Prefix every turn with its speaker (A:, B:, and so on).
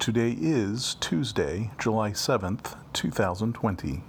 A: Today is Tuesday, July 7th, 2020.